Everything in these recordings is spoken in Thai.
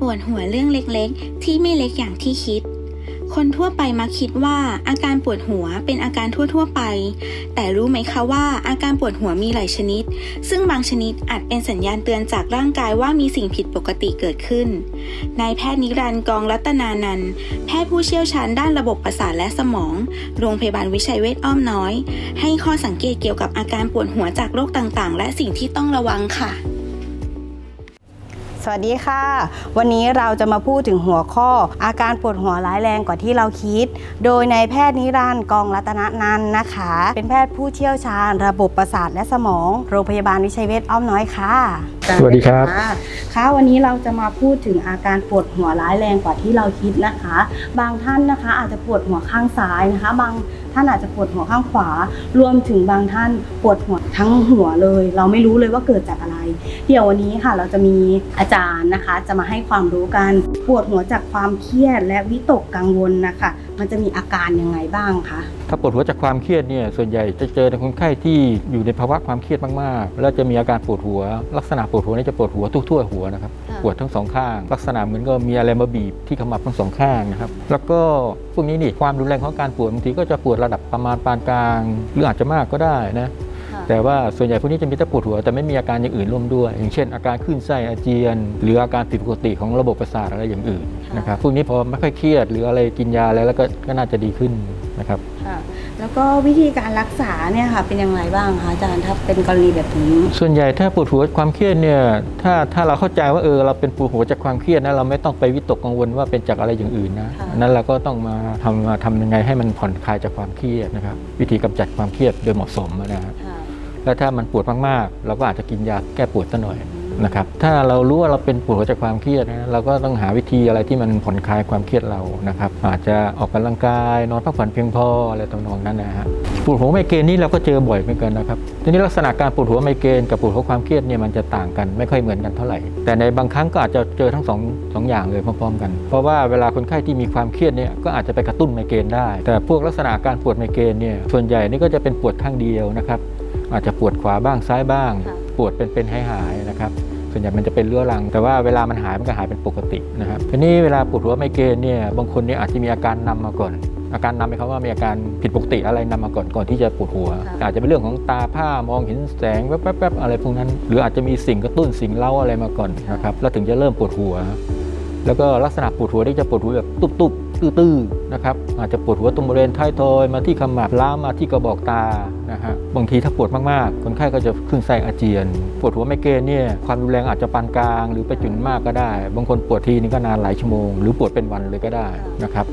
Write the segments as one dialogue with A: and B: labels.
A: ปวดหัวเรื่องเล็กๆ ที่ไม่เล็กอย่างที่คิด คนทั่วไปมักคิดว่าอาการปวดหัวเป็นอาการทั่วๆไป แต่รู้ไหมคะว่าอาการปวดหัวมีหลายชนิด ซึ่งบางชนิดอาจเป็นสัญญาณเตือนจากร่างกายว่ามีสิ่งผิดปกติเกิดขึ้น นายแพทย์นิรันดร์กองรัตนานันท์แพทย์ผู้เชี่ยวชาญด้านระบบประสาทและสมอง โรงพยาบาลวิชัยเวชอ้อมน้อย ให้ข้อสังเกตเกี่ยวกับอาการปวดหัวจากโรคต่างๆ และสิ่งที่ต้องระวังค่ะ
B: สวัสดีค่ะ วันนี้เราจะมาพูดถึงหัวข้อ อาการปวดหัวร้ายแรงกว่าที่เราคิด โดยนายแพทย์นิรันดร์กองรัตนนันท์นะคะ เป็นแพทย์ผู้เชี่ยวชาญ ระบบประสาทและสมอง โรงพยาบาลวิชัยเวชอ้อมน้อยค่ะ
C: สวัสดีครับะ
B: ค่ะวันนี้เราจะมาพูดถึงอาการปวดหัวร้ายแรงกว่าที่เราคิดนะคะ บางท่านนะคะอาจจะปวดหัวข้างซ้ายนะคะ บางท่านอาจจะปวดหัวข้างขวา รวมถึงบางท่านปวดหัวทั้งหัวเลย เราไม่รู้เลยว่าเกิดจากอะไร เดี๋ยววันนี้ค่ะเราจะมีอาจารย์นะคะ จะมาให้ความรู้กันปวดหัวจากความเครียดและวิตกกังวลนะคะ มันจะมีอาการยังไงบ้างคะ
C: ถ้าปวดหัวจากความเครียดเนี่ยส่วนใหญ่จะเจอในคนไข้ที่อยู่ในภาวะความเครียดมากๆ แล้วจะมีอาการปวดหัว ลักษณะปวดหัวนี่จะปวดหัวทั่วๆหัวนะครับ
B: ค่ะ
C: ปวดทั้งสองข้าง ลักษณะเหมือนก็มีอะไรมาบีบที่ขมับทั้งสองข้างนะครับแล้วก็พวกนี้นี่ความรุนแรงของการปวดบางทีก็จะปวดระดับประมาณปานกลาง หรืออาจจะมากก็ได้นะ แต่ว่าส่วนใหญ่พวกนี้จะมีแต่ปวดหัวแต่ไม่มีอาการอย่างอื่นร่วมด้วย อย่างเช่น อาการคลื่นไส้อาเจียน หรืออาการผิดปกติของระบบประสาทอะไรอย่างอื่นนะครับพวกนี้พอไม่ค่อยเครียด หรืออะไรกินยาอะไรแล้วก็ก็น่าจะดีขึ้นนะครับ
B: ค่ะแล้วก็วิธีการรักษาเนี่ยค่ะเป็นยังไงบ้างคะอาจารย์ถ้าเป็นกรณีแบบนี้
C: ส่วนใหญ่ถ้าปวดหัวความเครียดเนี่ยถ้าถ้าเราเข้าใจว่าเออเราเป็นปวดหัวจากความเครียดนะเราไม่ต้องไปวิตกกังวลว่าเป็นจากอะไรอย่างอื่นนะ
B: ค่ะ
C: อันนั้นเราก็ต้องมาทำมาทำยังไงให้มันผ่อนคลายจากความเครียดนะครับวิธีกำจัดความเครียดโดยเหมาะสมนะครับ
B: ค่ะ
C: แล้วถ้ามันปวดมากๆ เราก็อาจจะกินยาแก้ปวดซะหน่อยนะครับถ้าเรารู้ว่าเราเป็นปวดจากความเครียดนะเราก็ต้องหาวิธีอะไรที่มันผ่อนคลายความเครียดเรานะครับอาจจะออกกำลังกายนอนพักผ่อนเพียงพออะไรตำนองนั้นนะฮะปวดหัวไมเกรนนี่เราก็เจอบ่อยเหมือนกันนะครับทีนี้ลักษณะการปวดหัวไมเกรนกับปวดหัวความเครียดเนี่ยมันจะต่างกันไม่ค่อยเหมือนกันเท่าไหร่ แต่ในบางครั้งก็อาจจะเจอทั้งสองสองอย่างเลยพร้อมๆกัน เพราะว่าเวลาคนไข้ที่มีความเครียดเนี่ยก็อาจจะไปกระตุ้นไมเกรนได้ แต่พวกลักษณะการปวดไมเกรนเนี่ยส่วนใหญ่นี่ก็จะเป็นปวดข้างเดียวนะครับ อาจจะปวดขวาบ้างซ้ายบ้าง
B: ค่ะ
C: ปวดเป็นเป็นหายหายๆนะครับส่วนใหญ่มันจะเป็นเรื้อรัง แต่ว่าเวลามันหายมันก็หายเป็นปกตินะครับทีนี้เวลาปวดหัวไมเกรนเนี่ยบางคนเนี่ยอาจจะมีอาการนำมาก่อน อาการนำหมายความว่ามีอาการผิดปกติอะไรนำมาก่อนก่อนที่จะปวดหัว
B: ค่ะ
C: อาจจะเป็นเรื่องของตาผ้ามองเห็นแสงแวบๆๆอะไรพวกนั้น หรืออาจจะมีสิ่งกระตุ้นสิ่งเล่าอะไรมาก่อนนะครับแล้วถึงจะเริ่มปวดหัว แล้วก็ลักษณะปวดหัวที่จะปวดหัวแบบตุบๆ ตื้อๆนะครับอาจจะปวดหัวตรงบริเวณท้ายทอยมาที่ขมับล้ามมาที่กระบอกตานะฮะบางทีถ้าปวดมากๆ คนไข้ก็จะขึ้นไส้อาเจียน ปวดหัวไมเกรนเนี่ยความรุนแรงอาจจะปานกลาง หรือไปจุนมากก็ได้ บางคนปวดทีนี้ก็นานหลายชั่วโมง หรือปวดเป็นวันเลยก็ได้นะครับ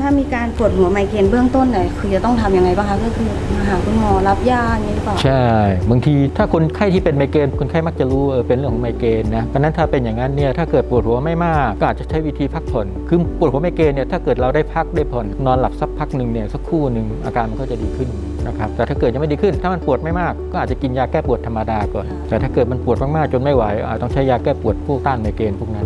B: ถ้ามีการปวดหัวไมเกรนเบื้องต้นเนี่ยคือจะต้องทำยังไงบ้างคะก็คือมาหาคุณหมอรับยาอย่างนี้หรือเปล่า
C: ใช่ บางทีถ้าคนไข้ที่เป็นไมเกรนคนไข้มักจะรู้เออเป็นเรื่องของไมเกรนนะเพราะฉะนั้นถ้าเป็นอย่างนั้นเนี่ยถ้าเกิดปวดหัวไม่มากก็อาจจะใช้วิธีพักผ่อนคือปวดหัวไมเกรนเนี่ยถ้าเกิดเราได้พักได้ผ่อนนอนหลับสักพักหนึ่งเนี่ยสักครู่หนึ่งอาการมันก็จะดีขึ้นนะครับแต่ถ้าเกิดยังไม่ดีขึ้น ถ้ามันปวดไม่มากก็อาจจะกินยาแก้ปวดธรรมดาก่อน แต่ถ้าเกิดมันปวดมากๆจนไม่ไหวอาจต้องใช้ยาแก้ปวดพวกต้านไมเกรนพวกนั้นนะฮะ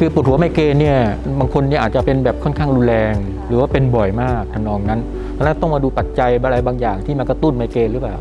C: คือปวดหัวไมเกรนเนี่ยบางคนเนี่ยอาจจะเป็นแบบค่อนข้างรุนแรง หรือว่าเป็นบ่อยมากทำนองนั้นแล้วต้องมาดูปัจจัยอะไรบางอย่างที่มากระตุ้นไมเกรนหรือเปล่า